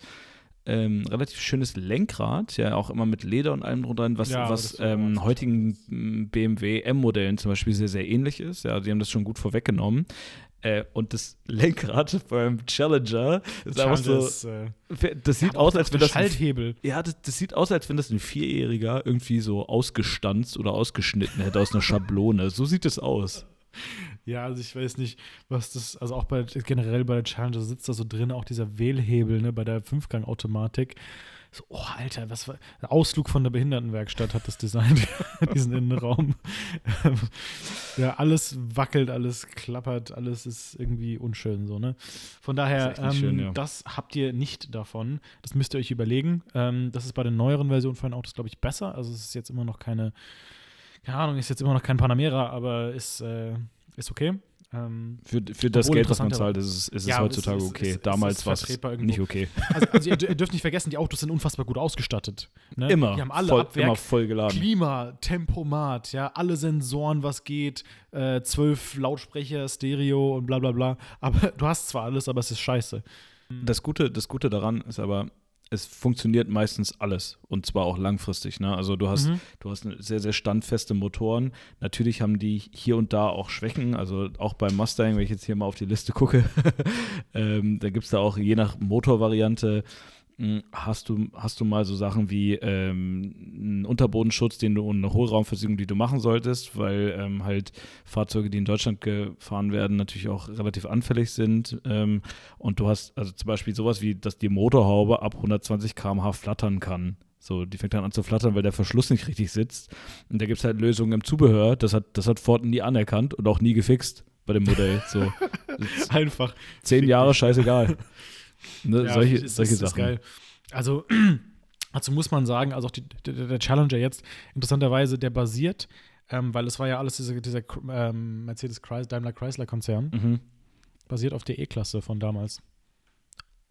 S1: ähm, relativ schönes Lenkrad, ja, auch immer mit Leder und allem drunter, was,
S2: Ja,
S1: was ähm, heutigen BMW M-Modellen zum Beispiel sehr, sehr ähnlich ist. Ja, die haben das schon gut vorweggenommen. Äh, und das Lenkrad beim Challenger ist einfach so,
S2: ist, äh,
S1: das sieht aus, als wenn das ein
S2: Schalthebel.
S1: ja, das, das sieht aus, als wenn das ein Vierjähriger irgendwie so ausgestanzt oder ausgeschnitten hätte aus einer Schablone. So sieht es aus.
S2: Ja, also ich weiß nicht, was das, also auch bei generell bei der Challenger sitzt da so drin auch dieser Wählhebel, ne, bei der Fünfgang-Automatik. So, oh, Alter, was war. Ein Ausflug von der Behindertenwerkstatt hat das designt, diesen Innenraum. ja, alles wackelt, alles klappert, alles ist irgendwie unschön, so, ne? Von daher,
S1: Das
S2: ähm,
S1: schön, ja.
S2: das habt ihr nicht davon. Das müsst ihr euch überlegen. Ähm, das ist bei den neueren Versionen von den Autos, glaube ich, besser. Also, es ist jetzt immer noch keine, keine Ahnung, ist jetzt immer noch kein Panamera, aber ist, äh, ist okay. Ähm,
S1: Für, für das Geld, was man zahlt, ist es, ist es
S2: Ja,
S1: heutzutage
S2: es ist-
S1: okay.
S2: ist-
S1: Damals war es nicht okay.
S2: also, also ihr, ihr dürft nicht vergessen, die Autos sind unfassbar gut ausgestattet. Ne?
S1: Immer.
S2: Die haben alle
S1: voll,
S2: ab Werk
S1: immer voll geladen.
S2: Klima, Tempomat, ja, alle Sensoren, was geht, äh, zwölf Lautsprecher, Stereo und bla bla bla. Aber du hast zwar alles, aber es ist scheiße.
S1: Das Gute, das Gute daran ist aber, es funktioniert meistens alles und zwar auch langfristig. Ne? Also du hast,
S2: Mhm.
S1: du hast eine sehr, sehr standfeste Motoren. Natürlich haben die hier und da auch Schwächen. Also auch beim Mustang, wenn ich jetzt hier mal auf die Liste gucke, ähm, da gibt es da auch je nach Motorvariante hast du, hast du mal so Sachen wie ähm, einen Unterbodenschutz, den du und eine Hohlraumversiegelung, die du machen solltest, weil ähm, halt Fahrzeuge, die in Deutschland gefahren werden, natürlich auch relativ anfällig sind. Ähm, und du hast also zum Beispiel sowas wie, dass die Motorhaube ab 120 km/h flattern kann. So, die fängt dann an zu flattern, weil der Verschluss nicht richtig sitzt. Und da gibt es halt Lösungen im Zubehör. Das hat, das hat Ford nie anerkannt und auch nie gefixt bei dem Modell. So,
S2: Einfach.
S1: zehn Jahre, scheißegal. Ne,
S2: Ja,
S1: solche
S2: ist-
S1: solche
S2: ist, ist
S1: Sachen.
S2: geil. Also, dazu muss man sagen, also auch die, der, Challenger jetzt, interessanterweise, der basiert, ähm, weil es war ja alles dieser, dieser ähm, Mercedes Chrysler, Daimler Chrysler Konzern,
S1: Mhm.
S2: basiert auf der E-Klasse von damals.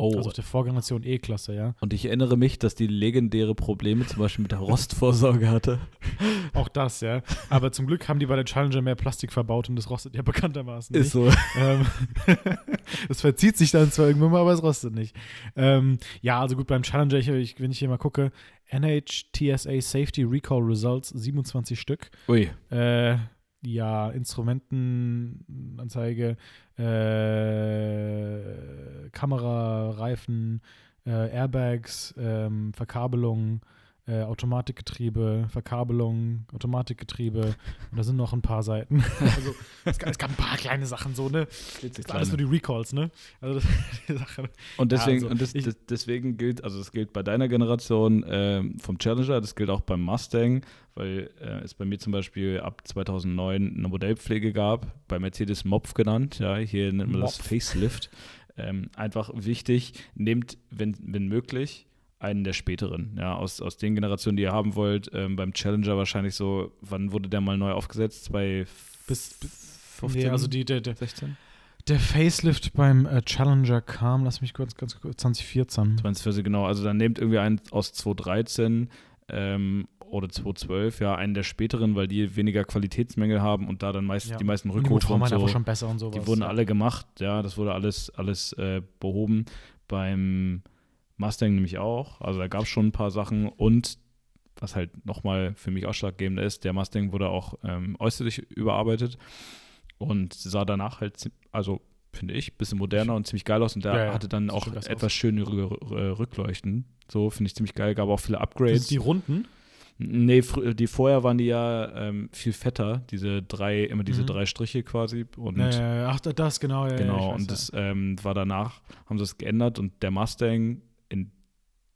S1: Oh,
S2: Also auf der Vorgeneration E-Klasse, ja.
S1: und ich erinnere mich, dass die legendäre Probleme zum Beispiel mit der Rostvorsorge hatte.
S2: Auch das, ja. Aber zum Glück haben die bei der Challenger mehr Plastik verbaut und das rostet ja bekanntermaßen
S1: Ist
S2: nicht.
S1: so.
S2: Ähm, das verzieht sich dann zwar irgendwann mal, aber es rostet nicht. Ähm, ja, also gut, beim Challenger, ich, wenn ich hier mal gucke, NHTSA Safety Recall Results, 27 Stück.
S1: Ui.
S2: Äh, ja, Instrumentenanzeige, äh, Kamera, Reifen, äh, Airbags, ähm, Verkabelung, äh, Automatikgetriebe, Verkabelung, Automatikgetriebe. Und da sind noch ein paar Seiten. also es, gab- es gab ein paar kleine Sachen so, ne? Das alles nur die Recalls, ne? Also das die Sache.
S1: Und deswegen,
S2: also,
S1: und das,
S2: ich-
S1: das, deswegen gilt, also das gilt bei deiner Generation ähm, vom Challenger, das gilt auch beim Mustang, weil äh, es bei mir zum Beispiel ab 2009 eine Modellpflege gab, bei Mercedes MOPF genannt, ja, hier nennt man das
S2: MOPF.
S1: Facelift. Ähm, einfach wichtig, nehmt, wenn, wenn möglich, einen der späteren, ja, aus, aus den Generationen, die ihr haben wollt. Ähm, beim Challenger wahrscheinlich so, wann wurde der mal neu aufgesetzt? Bei
S2: Bis-
S1: 15,
S2: Nee, also die, der, der,
S1: 16?
S2: der Facelift beim äh, Challenger kam, lass mich kurz, ganz kurz, 2014.
S1: 2014, genau. Also dann nehmt irgendwie einen aus 2013 ähm, oder 2012, ja, einen der späteren, weil die weniger Qualitätsmängel haben und da dann meist
S2: Ja.
S1: die meisten
S2: Und
S1: Rückrufe und
S2: einfach
S1: so,
S2: schon besser und sowas.
S1: die wurden alle gemacht, ja, das wurde alles, alles äh, behoben. Beim Mustang nämlich auch, also da gab es schon ein paar Sachen und was halt nochmal für mich ausschlaggebend ist, der Mustang wurde auch ähm, äußerlich überarbeitet und sah danach halt, also finde ich, ein bisschen moderner und ziemlich geil aus und der
S2: Ja, ja,
S1: hatte dann auch etwas schönere äh, Rückleuchten. So finde ich ziemlich geil, gab auch viele Upgrades.
S2: sind die Runden.
S1: Nee, die vorher waren die ja ähm, viel fetter, diese drei, immer diese
S2: Mhm.
S1: drei Striche quasi. Und
S2: Äh, ach, da- das, genau. Ja, ja,
S1: genau,
S2: weiß,
S1: und
S2: ja.
S1: das ähm, war danach, haben sie es geändert und der Mustang in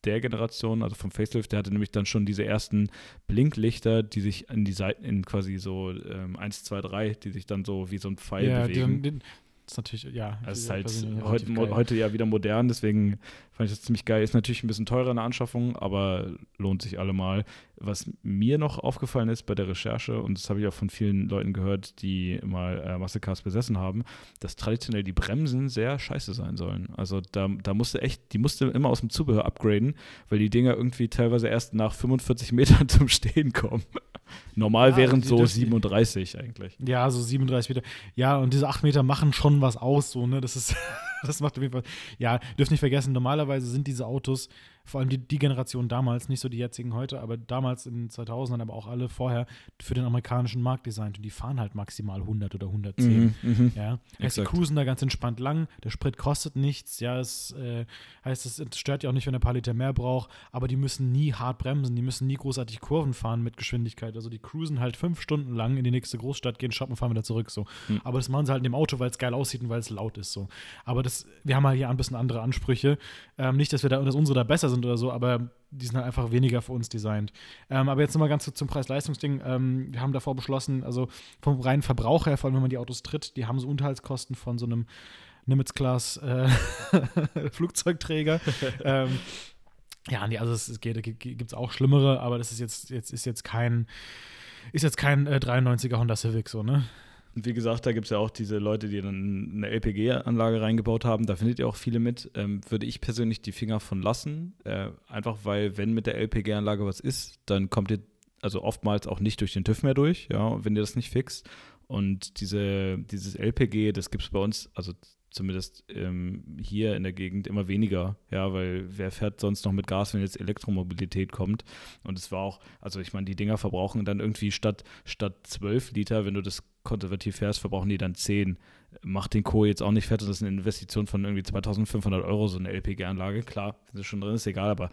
S1: der Generation, also vom Facelift, der hatte nämlich dann schon diese ersten Blinklichter, die sich in die Seiten, in quasi so ähm, 1, 2, 3, die sich dann so wie so ein Pfeil
S2: ja,
S1: bewegen.
S2: den, den, das ist natürlich, ja.
S1: Das ist halt heute,
S2: geil.
S1: heute ja wieder modern, deswegen fand ich das ziemlich geil. Ist natürlich ein bisschen teurer in der Anschaffung, aber lohnt sich allemal. Was mir noch aufgefallen ist bei der Recherche, und das habe ich auch von vielen Leuten gehört, die mal äh, Muscle Cars besessen haben, dass traditionell die Bremsen sehr scheiße sein sollen. Also da, da musste echt, die musste immer aus dem Zubehör upgraden, weil die Dinger irgendwie teilweise erst nach 45 Metern zum Stehen kommen. Normal
S2: Ja,
S1: wären so
S2: dürfen-
S1: 37 eigentlich.
S2: Ja, so 37 Meter. Ja, und diese 8 Meter machen schon was aus, so, ne? Das ist, das macht auf jeden Fall. Ja, dürft nicht vergessen, normalerweise sind diese Autos, vor allem die, die Generation damals, nicht so die jetzigen heute, aber damals in den 2000ern, aber auch alle vorher, für den amerikanischen Markt designt. Und die fahren halt maximal 100 oder 110.
S1: mhm.
S2: Ja, heißt, die cruisen da ganz entspannt lang, der Sprit kostet nichts, ja, es äh, heißt, es stört ja auch nicht, wenn der ein paar Liter mehr braucht, aber die müssen nie hart bremsen, die müssen nie großartig Kurven fahren mit Geschwindigkeit, also die cruisen halt fünf Stunden lang in die nächste Großstadt, gehen shoppen fahren wieder zurück, so.
S1: Hm.
S2: Aber das machen sie halt in dem Auto, weil es geil aussieht und weil es laut ist, so. Aber das, wir haben halt hier ein bisschen andere Ansprüche, ähm, nicht, dass wir da, dass unsere da besser sind oder so, aber die sind halt einfach weniger für uns designt. Ähm, aber jetzt nochmal ganz zum Preis-Leistungs-Ding. Ähm, wir haben davor beschlossen, also vom reinen Verbrauch her, vor allem wenn man die Autos tritt, die haben so Unterhaltskosten von so einem Nimitz-Class äh, Flugzeugträger. ähm, ja, nee, also es, geht, gibt es auch schlimmere, aber das ist jetzt, jetzt ist jetzt kein, ist jetzt kein äh, 93er Honda Civic so, ne?
S1: Wie gesagt, da gibt es ja auch diese Leute, die dann eine LPG-Anlage reingebaut haben. Da findet ihr auch viele mit. Ähm, würde ich persönlich die Finger von lassen. Äh, einfach weil, wenn mit der LPG-Anlage was ist, dann kommt ihr also oftmals auch nicht durch den TÜV mehr durch, ja, wenn ihr das nicht fixt. Und diese, dieses LPG, das gibt es bei uns, also zumindest ähm, hier in der Gegend immer weniger, ja, weil wer fährt sonst noch mit Gas, wenn jetzt Elektromobilität kommt? Und es war auch, also ich meine, die Dinger verbrauchen dann irgendwie statt, statt 12 Liter, wenn du das konservativ fährst, verbrauchen die dann 10. Macht den Co. jetzt auch nicht fertig, das ist eine Investition von irgendwie 2500 Euro, so eine LPG-Anlage. Klar, wenn sie schon drin ist, egal, aber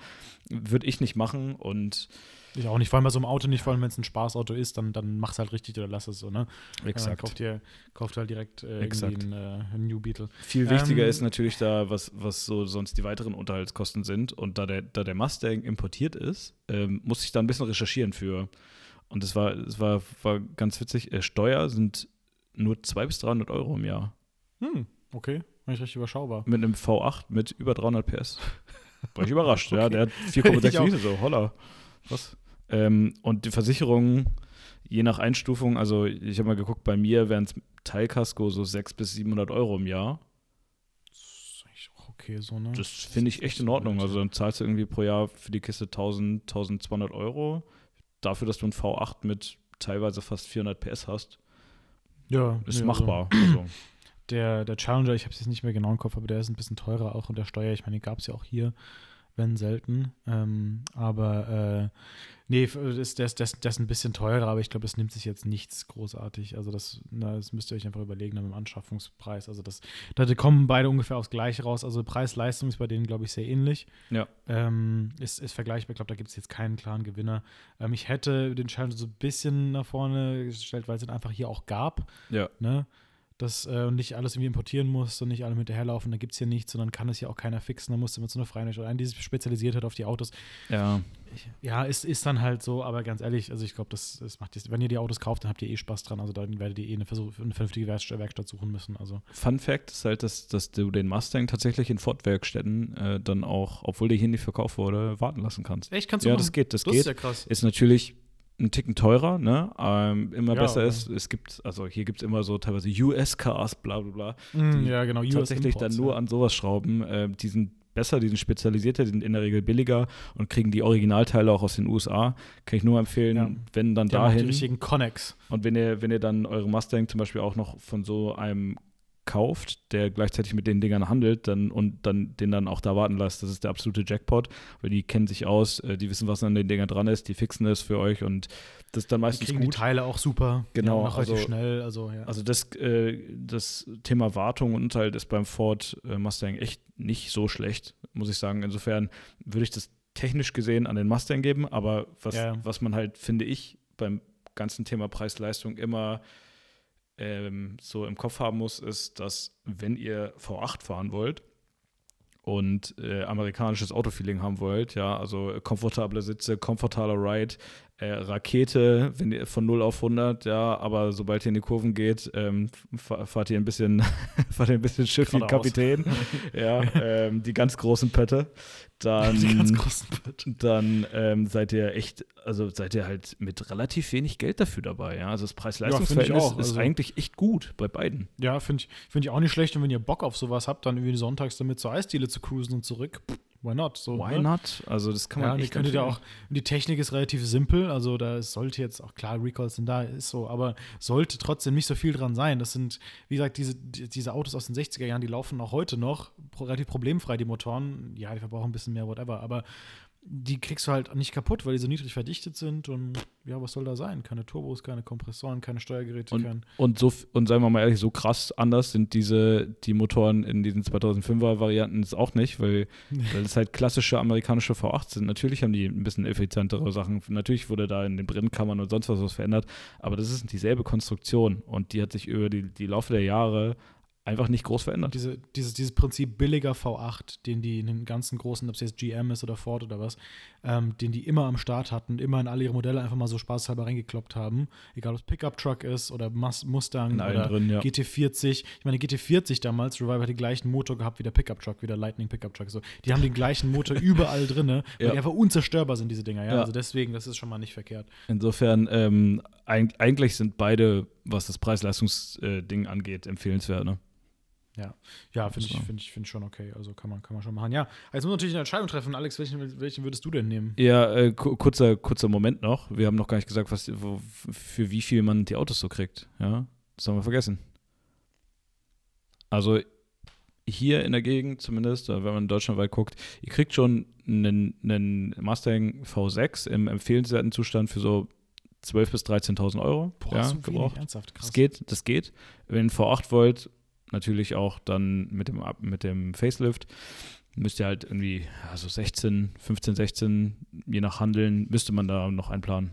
S1: würde ich nicht machen und
S2: ich auch nicht, vor allem bei so einem Auto nicht, vor allem wenn es ein Spaßauto ist, dann, dann mach es halt richtig oder lass es so, ne?
S1: Exakt.
S2: Äh, kauft, ihr, kauft halt direkt äh, Exakt. Einen, äh, einen, New Beetle.
S1: Viel wichtiger ähm, ist natürlich da, was, was so sonst die weiteren Unterhaltskosten sind. Und da der, da der Mustang importiert ist, ähm, muss ich da ein bisschen recherchieren für. Und das war, das war, war ganz witzig. Äh, Steuer sind nur 200 bis 300 Euro im Jahr.
S2: Hm, okay. War ich richtig überschaubar.
S1: Mit einem V8 mit über 300 PS. War ich überrascht, okay. ja. Der hat 4,6 Liter, so, holla. Was? Ähm, und die Versicherung, je nach Einstufung, also ich habe mal geguckt, bei mir wären es Teilkasko so 600 bis 700 Euro im Jahr.
S2: Das ist eigentlich auch okay so, ne?
S1: Das finde ich echt in Ordnung. Also dann zahlst du irgendwie pro Jahr für die Kiste 1000, 1200 Euro. Dafür, dass du ein V8 mit teilweise fast 400 PS hast.
S2: Ja.
S1: Ist
S2: ja,
S1: machbar.
S2: Also. also. Der, der Challenger, ich habe es jetzt nicht mehr genau im Kopf, aber der ist ein bisschen teurer auch und der Steuer, ich meine, den gab es ja auch hier wenn selten. Ähm, aber äh, nee, ist, ist, der ist ein bisschen teurer, aber ich glaube, es nimmt sich jetzt nichts großartig. Also das, na, das müsst ihr euch einfach überlegen mit dem Anschaffungspreis. Also das, da kommen beide ungefähr aufs Gleiche raus. Also Preis-Leistung ist bei denen, glaube ich, sehr ähnlich.
S1: Ja.
S2: Ähm, ist, ist vergleichbar. Ich glaube, da gibt es jetzt keinen klaren Gewinner. Ähm, ich hätte den Challenge so ein bisschen nach vorne gestellt, weil es ihn einfach hier auch gab.
S1: Ja.
S2: Ne? Dass äh, nicht alles irgendwie importieren muss und nicht alle hinterherlaufen, da gibt es hier nichts und dann kann es ja auch keiner fixen, dann musst du mit so einer freien oder einen, die sich spezialisiert hat auf die Autos.
S1: Ja.
S2: Ja, ist, ist dann halt so, aber ganz ehrlich, also ich glaube, das, das macht jetzt, wenn ihr die Autos kauft, dann habt ihr eh Spaß dran, also dann werdet ihr eh eine, Versuch, eine vernünftige Werkstatt suchen müssen. Also.
S1: Fun Fact ist halt, dass, dass du den Mustang tatsächlich in Ford-Werkstätten äh, dann auch, obwohl der hier nicht verkauft wurde, warten lassen kannst.
S2: Echt, kannst du
S1: Ja,
S2: machen?
S1: das geht, das,
S2: das
S1: geht.
S2: Ist ja krass.
S1: Ist natürlich ein Ticken teurer, ne? Ähm, immer
S2: Ja,
S1: besser
S2: aber-
S1: ist, es gibt, also hier gibt es immer so teilweise US-Cars, bla bla bla,
S2: Mm, ja, genau. US
S1: tatsächlich
S2: Imports,
S1: dann nur
S2: ja.
S1: an sowas schrauben. Äh, die sind besser, die sind spezialisierter, die sind in der Regel billiger und kriegen die Originalteile auch aus den USA. Kann ich nur empfehlen,
S2: Ja.
S1: wenn dann
S2: Die haben auch die
S1: dahin.
S2: richtigen Connex.
S1: Und wenn ihr, wenn ihr dann eure Mustang zum Beispiel auch noch von so einem kauft, der gleichzeitig mit den Dingern handelt dann, und dann den dann auch da warten lasst, das ist der absolute Jackpot, weil die kennen sich aus, äh, die wissen, was an den Dingern dran ist, die fixen es für euch und das ist dann
S2: Die
S1: meistens
S2: kriegen die
S1: gut.
S2: Teile auch super.
S1: Genau,
S2: Die auch
S1: also-
S2: schnell. Also, ja.
S1: Also das, äh, das Thema Wartung und Unterhalt ist beim Ford äh, Mustang echt nicht so schlecht, muss ich sagen. Insofern würde ich das technisch gesehen an den Mustang geben, aber was,
S2: Ja.
S1: was man halt, finde ich, beim ganzen Thema Preis-Leistung immer ähm, so im Kopf haben muss, ist, dass wenn ihr V8 fahren wollt und äh, amerikanisches Autofeeling haben wollt, ja, also komfortable Sitze, komfortabler Ride, äh, Rakete, wenn ihr von 0 auf 100, ja, aber sobald ihr in die Kurven geht, ähm, fa- fahrt ihr ein bisschen, fahrt ihr ein bisschen Schiff wie. Kapitän, ja, ähm, die ganz großen Pötte, dann,
S2: die ganz großen Pötte.
S1: dann ähm, seid ihr echt, also seid ihr halt mit relativ wenig Geld dafür dabei, ja, also das Preis-Leistungs-Verhältnis
S2: auch,
S1: ist
S2: also-
S1: eigentlich echt gut bei beiden.
S2: Ja, finde ich, find ich auch nicht schlecht. Und wenn ihr Bock auf sowas habt, dann irgendwie sonntags damit zur Eisdiele zu cruisen und zurück, pff, why not? So,
S1: Why
S2: ne?
S1: not? Also das kann man
S2: Ja,
S1: echt
S2: ja
S1: empfehlen.
S2: auch, die Technik ist relativ simpel, also da sollte jetzt auch klar, Recalls sind da, ist so, aber sollte trotzdem nicht so viel dran sein. Das sind, wie gesagt, diese, die- diese Autos aus den 60er Jahren, die laufen auch heute noch relativ problemfrei, die Motoren. Ja, die verbrauchen ein bisschen mehr, whatever, aber die kriegst du halt nicht kaputt, weil die so niedrig verdichtet sind und ja, was soll da sein? Keine Turbos, keine Kompressoren, keine Steuergeräte, kein.
S1: Und, und, so, und sagen wir mal ehrlich, so krass anders sind diese, die Motoren in diesen 2005er Varianten jetzt auch nicht, weil, weil es halt klassische amerikanische V8 sind. Natürlich haben die ein bisschen effizientere Sachen. Natürlich wurde da in den Brennkammern und sonst was was verändert, aber das ist dieselbe Konstruktion und die hat sich über die, die Laufe der Jahre einfach nicht groß verändert.
S2: Diese, dieses, dieses Prinzip billiger V8, den die in den ganzen großen, ob es jetzt GM ist oder Ford oder was, ähm, den die immer am Start hatten, immer in alle ihre Modelle einfach mal so spaßhalber reingekloppt haben. Egal, ob es Pickup-Truck ist oder Mus Mustang oder
S1: drin, ja.
S2: GT40. Ich meine, GT40 damals, Revival hat den gleichen Motor gehabt wie der Pickup-Truck, wie der Lightning Pickup-Truck. So. Die haben den gleichen Motor überall drin, weil
S1: Ja.
S2: die einfach unzerstörbar sind, diese Dinger. Ja?
S1: Ja.
S2: Also deswegen, das ist schon mal nicht verkehrt.
S1: Insofern, ähm, eig eigentlich sind beide, was das Preis-Leistungs-Ding angeht, empfehlenswert. Ne?
S2: Ja, ja finde ich,
S1: So.
S2: find ich, find ich schon okay. Also kann man, kann man schon machen. Ja, jetzt muss man natürlich eine Entscheidung treffen. Alex, welchen, welchen würdest du denn nehmen?
S1: Ja, äh, ku- kurzer, kurzer Moment noch. Wir haben noch gar nicht gesagt, was, wo, für wie viel man die Autos so kriegt. Ja, das haben wir vergessen. Also hier in der Gegend zumindest, äh, wenn man deutschlandweit guckt, ihr kriegt schon einen, einen Mustang V6 im empfehlenswerten Zustand für so 12.000 bis 13.000 Euro. ja,
S2: so wenig, ernsthaft, krass.
S1: Das geht, das geht. Wenn ihr V8 wollt, natürlich auch dann mit dem, mit dem Facelift, müsst ihr halt irgendwie ja, so 16, 15, 16, je nach Handeln, müsste man da noch einplanen.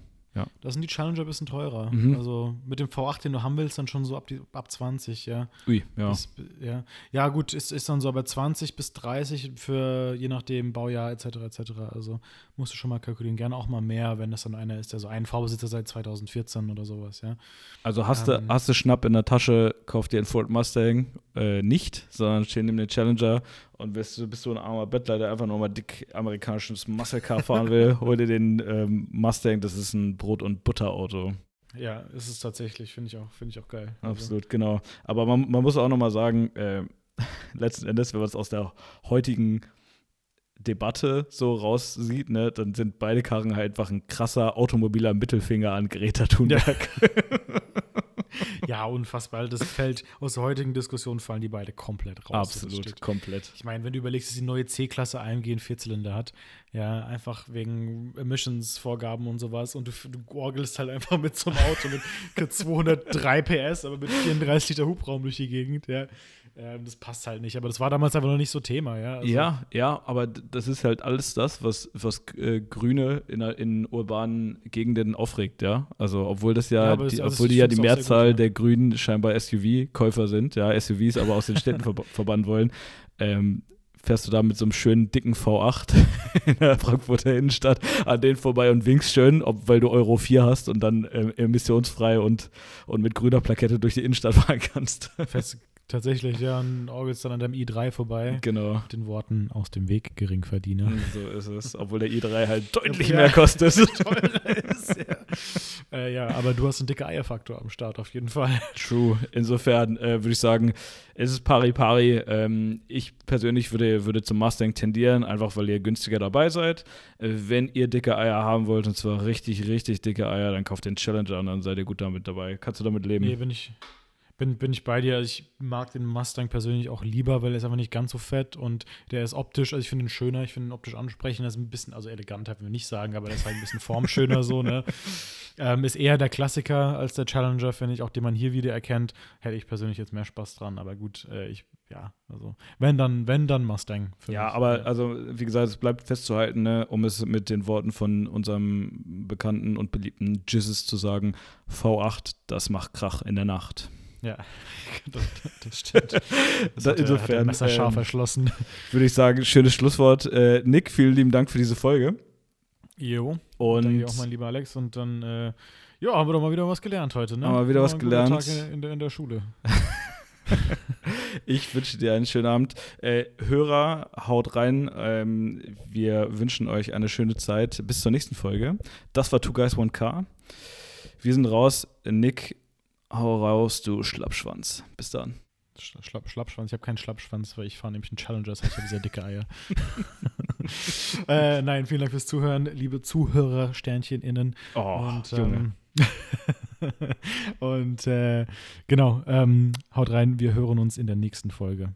S2: Da sind die Challenger ein bisschen teurer.
S1: Mhm.
S2: Also mit dem V8, den du haben willst, dann schon so ab, die, ab 20, ja.
S1: Ui, ja.
S2: Bis, ja. ja, gut, ist, ist dann so aber 20 bis 30 für je nachdem Baujahr etc. etc. Also musst du schon mal kalkulieren. Gerne auch mal mehr, wenn das dann einer ist, der so einen V-Besitzer seit 2014 oder sowas, ja.
S1: Also hast,
S2: Ähm.
S1: du, hast du Schnapp in der Tasche, kauf dir einen Ford Mustang äh, nicht, sondern steh neben den Challenger und bist, du- bist du ein armer Bettler, der einfach nur mal dick amerikanisches Muscle Car fahren will, hol dir den ähm, Mustang, das ist ein Brot- und Butterauto.
S2: Ja, ist es tatsächlich, finde ich auch, finde ich auch geil.
S1: Absolut, genau. Aber man, man muss auch nochmal sagen, äh, letzten Endes, wenn man es aus der heutigen Debatte so raussieht, ne, dann sind beide Karren halt einfach ein krasser automobiler Mittelfinger an Greta Thunberg.
S2: Ja, unfassbar. Das fällt aus der heutigen Diskussion fallen die beide komplett raus.
S1: Absolut, komplett.
S2: Ich meine, wenn du überlegst, dass die neue C-Klasse AMG einen Vierzylinder hat, ja, einfach wegen Emissions-Vorgaben und sowas und du, du orgelst halt einfach mit so einem Auto mit 203 PS, aber mit 34 Liter Hubraum durch die Gegend, ja. Ähm, das passt halt nicht, aber das war damals einfach noch nicht so Thema, ja. Also,
S1: ja, ja, aber das ist halt alles das, was, was äh, Grüne in, in urbanen Gegenden aufregt, ja. Also, obwohl das ja,
S2: Ja,
S1: die,
S2: also
S1: obwohl die ja die Mehrzahl
S2: gut, ja.
S1: der Grünen scheinbar SUV-Käufer sind, ja, SUVs aber aus den Städten verb verbannen wollen, ähm, fährst du da mit so einem schönen dicken V8 in der Frankfurter Innenstadt an denen vorbei und winkst schön, ob, weil du Euro 4 hast und dann ähm, emissionsfrei und, und mit grüner Plakette durch die Innenstadt fahren kannst.
S2: Fest, tatsächlich, ja, und orgelst dann an deinem i3 vorbei.
S1: genau.
S2: Mit den Worten aus dem Weg, Geringverdiener.
S1: So ist es. Obwohl der i3 halt deutlich
S2: Ja.
S1: mehr kostet.
S2: Ist, ja. Äh, ja, aber du hast einen dicken Eierfaktor am Start, auf jeden Fall.
S1: True. Insofern äh, würde ich sagen, es ist pari pari. Ähm, ich persönlich würde, würde zum Mustang tendieren, einfach weil ihr günstiger dabei seid. Äh, wenn ihr dicke Eier haben wollt, und zwar richtig, richtig dicke Eier, dann kauft den Challenger und dann seid ihr gut damit dabei. Kannst du damit leben?
S2: Nee, bin ich, bin, bin ich bei dir. Also Ich mag den Mustang persönlich auch lieber, weil er ist einfach nicht ganz so fett und der ist optisch, also ich finde ihn schöner, ich finde ihn optisch ansprechender, ist ein bisschen, also eleganter, will ich nicht sagen, aber der ist halt ein bisschen formschöner so, ne? Ähm, ist eher der Klassiker als der Challenger, finde ich, auch den man hier wieder erkennt. Hätte ich persönlich jetzt mehr Spaß dran, aber gut, äh, ich, ja, also, wenn dann, wenn dann Mustang.
S1: Ja,
S2: mich.
S1: aber also, wie gesagt, es bleibt festzuhalten, ne, um es mit den Worten von unserem bekannten und beliebten Jizzes zu sagen: V8, das macht Krach in der Nacht.
S2: Ja, das, das stimmt. Das
S1: Da-
S2: hat er- hat er
S1: insofern,
S2: messerscharf
S1: ähm,
S2: erschlossen.
S1: Würde ich sagen, schönes Schlusswort. Äh, Nick, vielen lieben Dank für diese Folge.
S2: Jo.
S1: Und
S2: Danke auch, mein lieber Alex. Und dann, äh, ja, haben wir doch mal wieder was gelernt heute, ne?
S1: Haben wir wieder was gelernt.
S2: Tag in, in, der, in der Schule.
S1: ich wünsche dir einen schönen Abend. Äh, Hörer, haut rein. Ähm, wir wünschen euch eine schöne Zeit. Bis zur nächsten Folge. Das war Two Guys One Car. Wir sind raus. Nick, hau raus, du Schlappschwanz. Bis dann.
S2: Sch- Schlapp, Schlappschwanz. Ich habe keinen Schlappschwanz, weil ich fahre nämlich einen Challenger, das heißt, ich habe sehr dicke Eier. äh, nein, vielen Dank fürs Zuhören, liebe Zuhörer, Sternchen innen.
S1: Oh,
S2: und ähm, und äh, genau, ähm, haut rein, wir hören uns in der nächsten Folge.